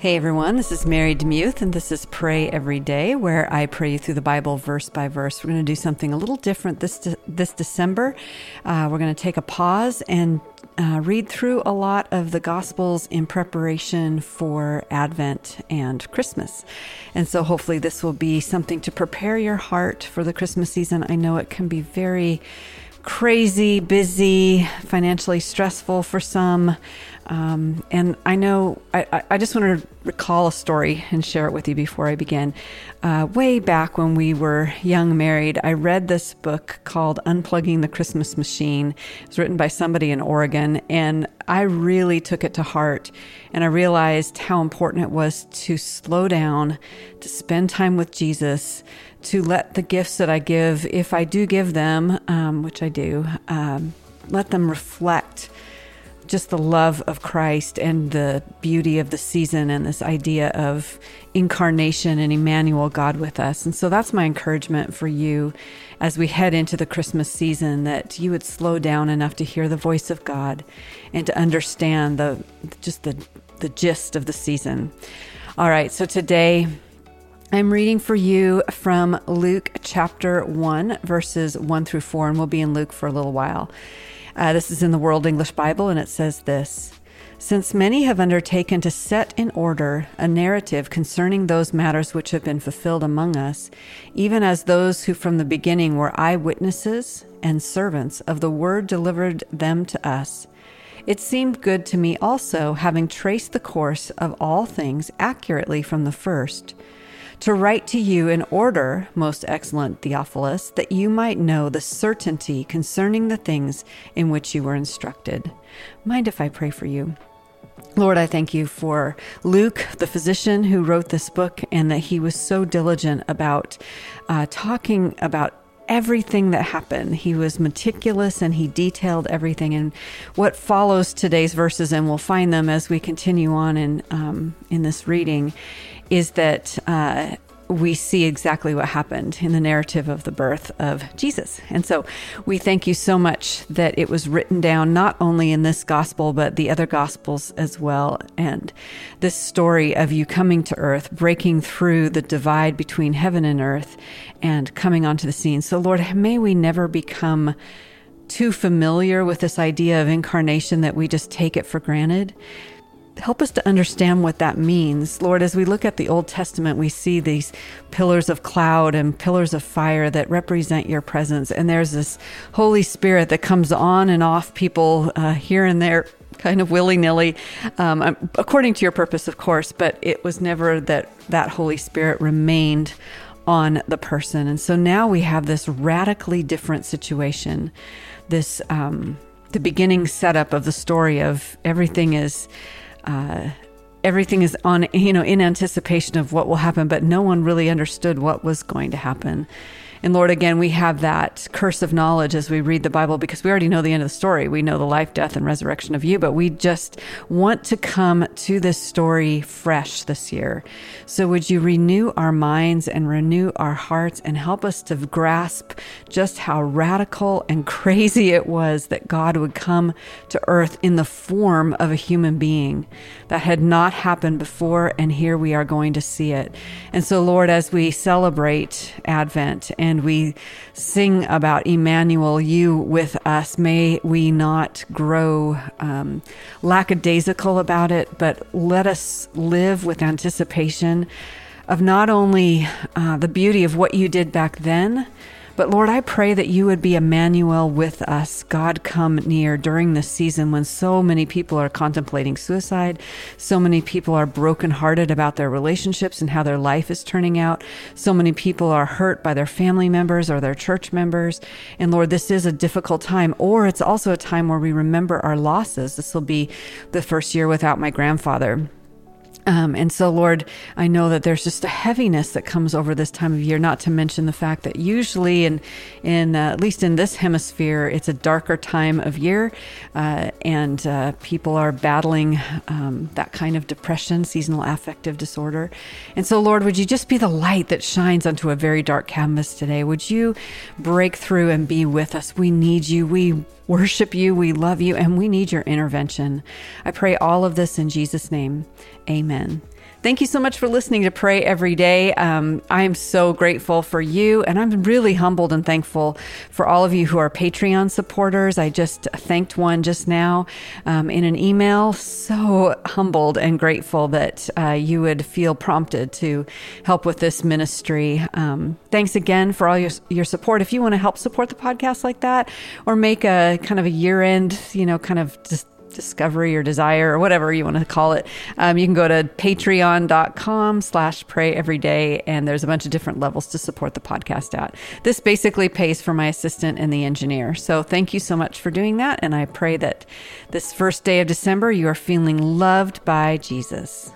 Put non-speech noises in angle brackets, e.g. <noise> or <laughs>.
Hey everyone, this is Mary Demuth, and this is Pray Every Day, where I pray you through the Bible verse by verse. We're going to do something a little different this de- this December. Uh, we're going to take a pause and uh, read through a lot of the Gospels in preparation for Advent and Christmas. And so hopefully this will be something to prepare your heart for the Christmas season. I know it can be very crazy, busy, financially stressful for some. Um, and I know I, I just want to recall a story and share it with you before I begin. Uh, way back when we were young married, I read this book called Unplugging the Christmas Machine. It was written by somebody in Oregon, and I really took it to heart. And I realized how important it was to slow down, to spend time with Jesus, to let the gifts that I give, if I do give them, um, which I do, um, let them reflect just the love of Christ and the beauty of the season and this idea of incarnation and Emmanuel, God with us. And so that's my encouragement for you as we head into the Christmas season that you would slow down enough to hear the voice of God and to understand the just the the gist of the season. All right, so today I'm reading for you from Luke chapter 1, verses 1 through 4, and we'll be in Luke for a little while. Uh, this is in the World English Bible, and it says this Since many have undertaken to set in order a narrative concerning those matters which have been fulfilled among us, even as those who from the beginning were eyewitnesses and servants of the word delivered them to us, it seemed good to me also, having traced the course of all things accurately from the first to write to you in order, most excellent Theophilus, that you might know the certainty concerning the things in which you were instructed. Mind if I pray for you? Lord, I thank you for Luke, the physician who wrote this book, and that he was so diligent about uh, talking about everything that happened. He was meticulous and he detailed everything. And what follows today's verses, and we'll find them as we continue on in um, in this reading, is that uh, we see exactly what happened in the narrative of the birth of Jesus. And so we thank you so much that it was written down not only in this gospel, but the other gospels as well. And this story of you coming to earth, breaking through the divide between heaven and earth, and coming onto the scene. So, Lord, may we never become too familiar with this idea of incarnation that we just take it for granted help us to understand what that means. Lord, as we look at the Old Testament, we see these pillars of cloud and pillars of fire that represent your presence. And there's this Holy Spirit that comes on and off people uh, here and there, kind of willy nilly, um, um, according to your purpose, of course, but it was never that that Holy Spirit remained on the person. And so now we have this radically different situation. This, um, the beginning setup of the story of everything is uh, everything is on you know in anticipation of what will happen but no one really understood what was going to happen and Lord, again, we have that curse of knowledge as we read the Bible because we already know the end of the story. We know the life, death, and resurrection of you, but we just want to come to this story fresh this year. So would you renew our minds and renew our hearts and help us to grasp just how radical and <laughs> crazy it was that God would come to earth in the form of a human being that had not happened before, and here we are going to see it. And so, Lord, as we celebrate Advent and and we sing about Emmanuel, you with us. May we not grow um, lackadaisical about it, but let us live with anticipation of not only uh, the beauty of what you did back then but Lord, I pray that you would be Emmanuel with us, God come near during this season when so many people are contemplating suicide, so many people are brokenhearted about their relationships and how their life is turning out, so many people are hurt by their family members or their church members. And Lord, this is a difficult time, or it's also a time where we remember our losses. This will be the first year without my grandfather. Um, and so, Lord, I know that there's just a heaviness that comes over this time of year. Not to mention the fact that usually, in in uh, at least in this hemisphere, it's a darker time of year, uh, and uh, people are battling um, that kind of depression, seasonal affective disorder. And so, Lord, would you just be the light that shines onto a very dark canvas today? Would you break through and be with us? We need you. We worship you, we love you, and we need your intervention. I pray all of this in Jesus' name. Amen. Thank you so much for listening to Pray Every Day. Um, I am so grateful for you, and I'm really humbled and thankful for all of you who are Patreon supporters. I just thanked one just now um, in an email. So humbled and grateful that uh, you would feel prompted to help with this ministry. Um, thanks again for all your, your support. If you want to help support the podcast like that, or make a kind of a year end, you know, kind of just discovery or desire or whatever you want to call it um, you can go to patreon.com slash pray every day and there's a bunch of different levels to support the podcast at. This basically pays for my assistant and the engineer. So thank you so much for doing that and i pray that this first day of december you are feeling loved by jesus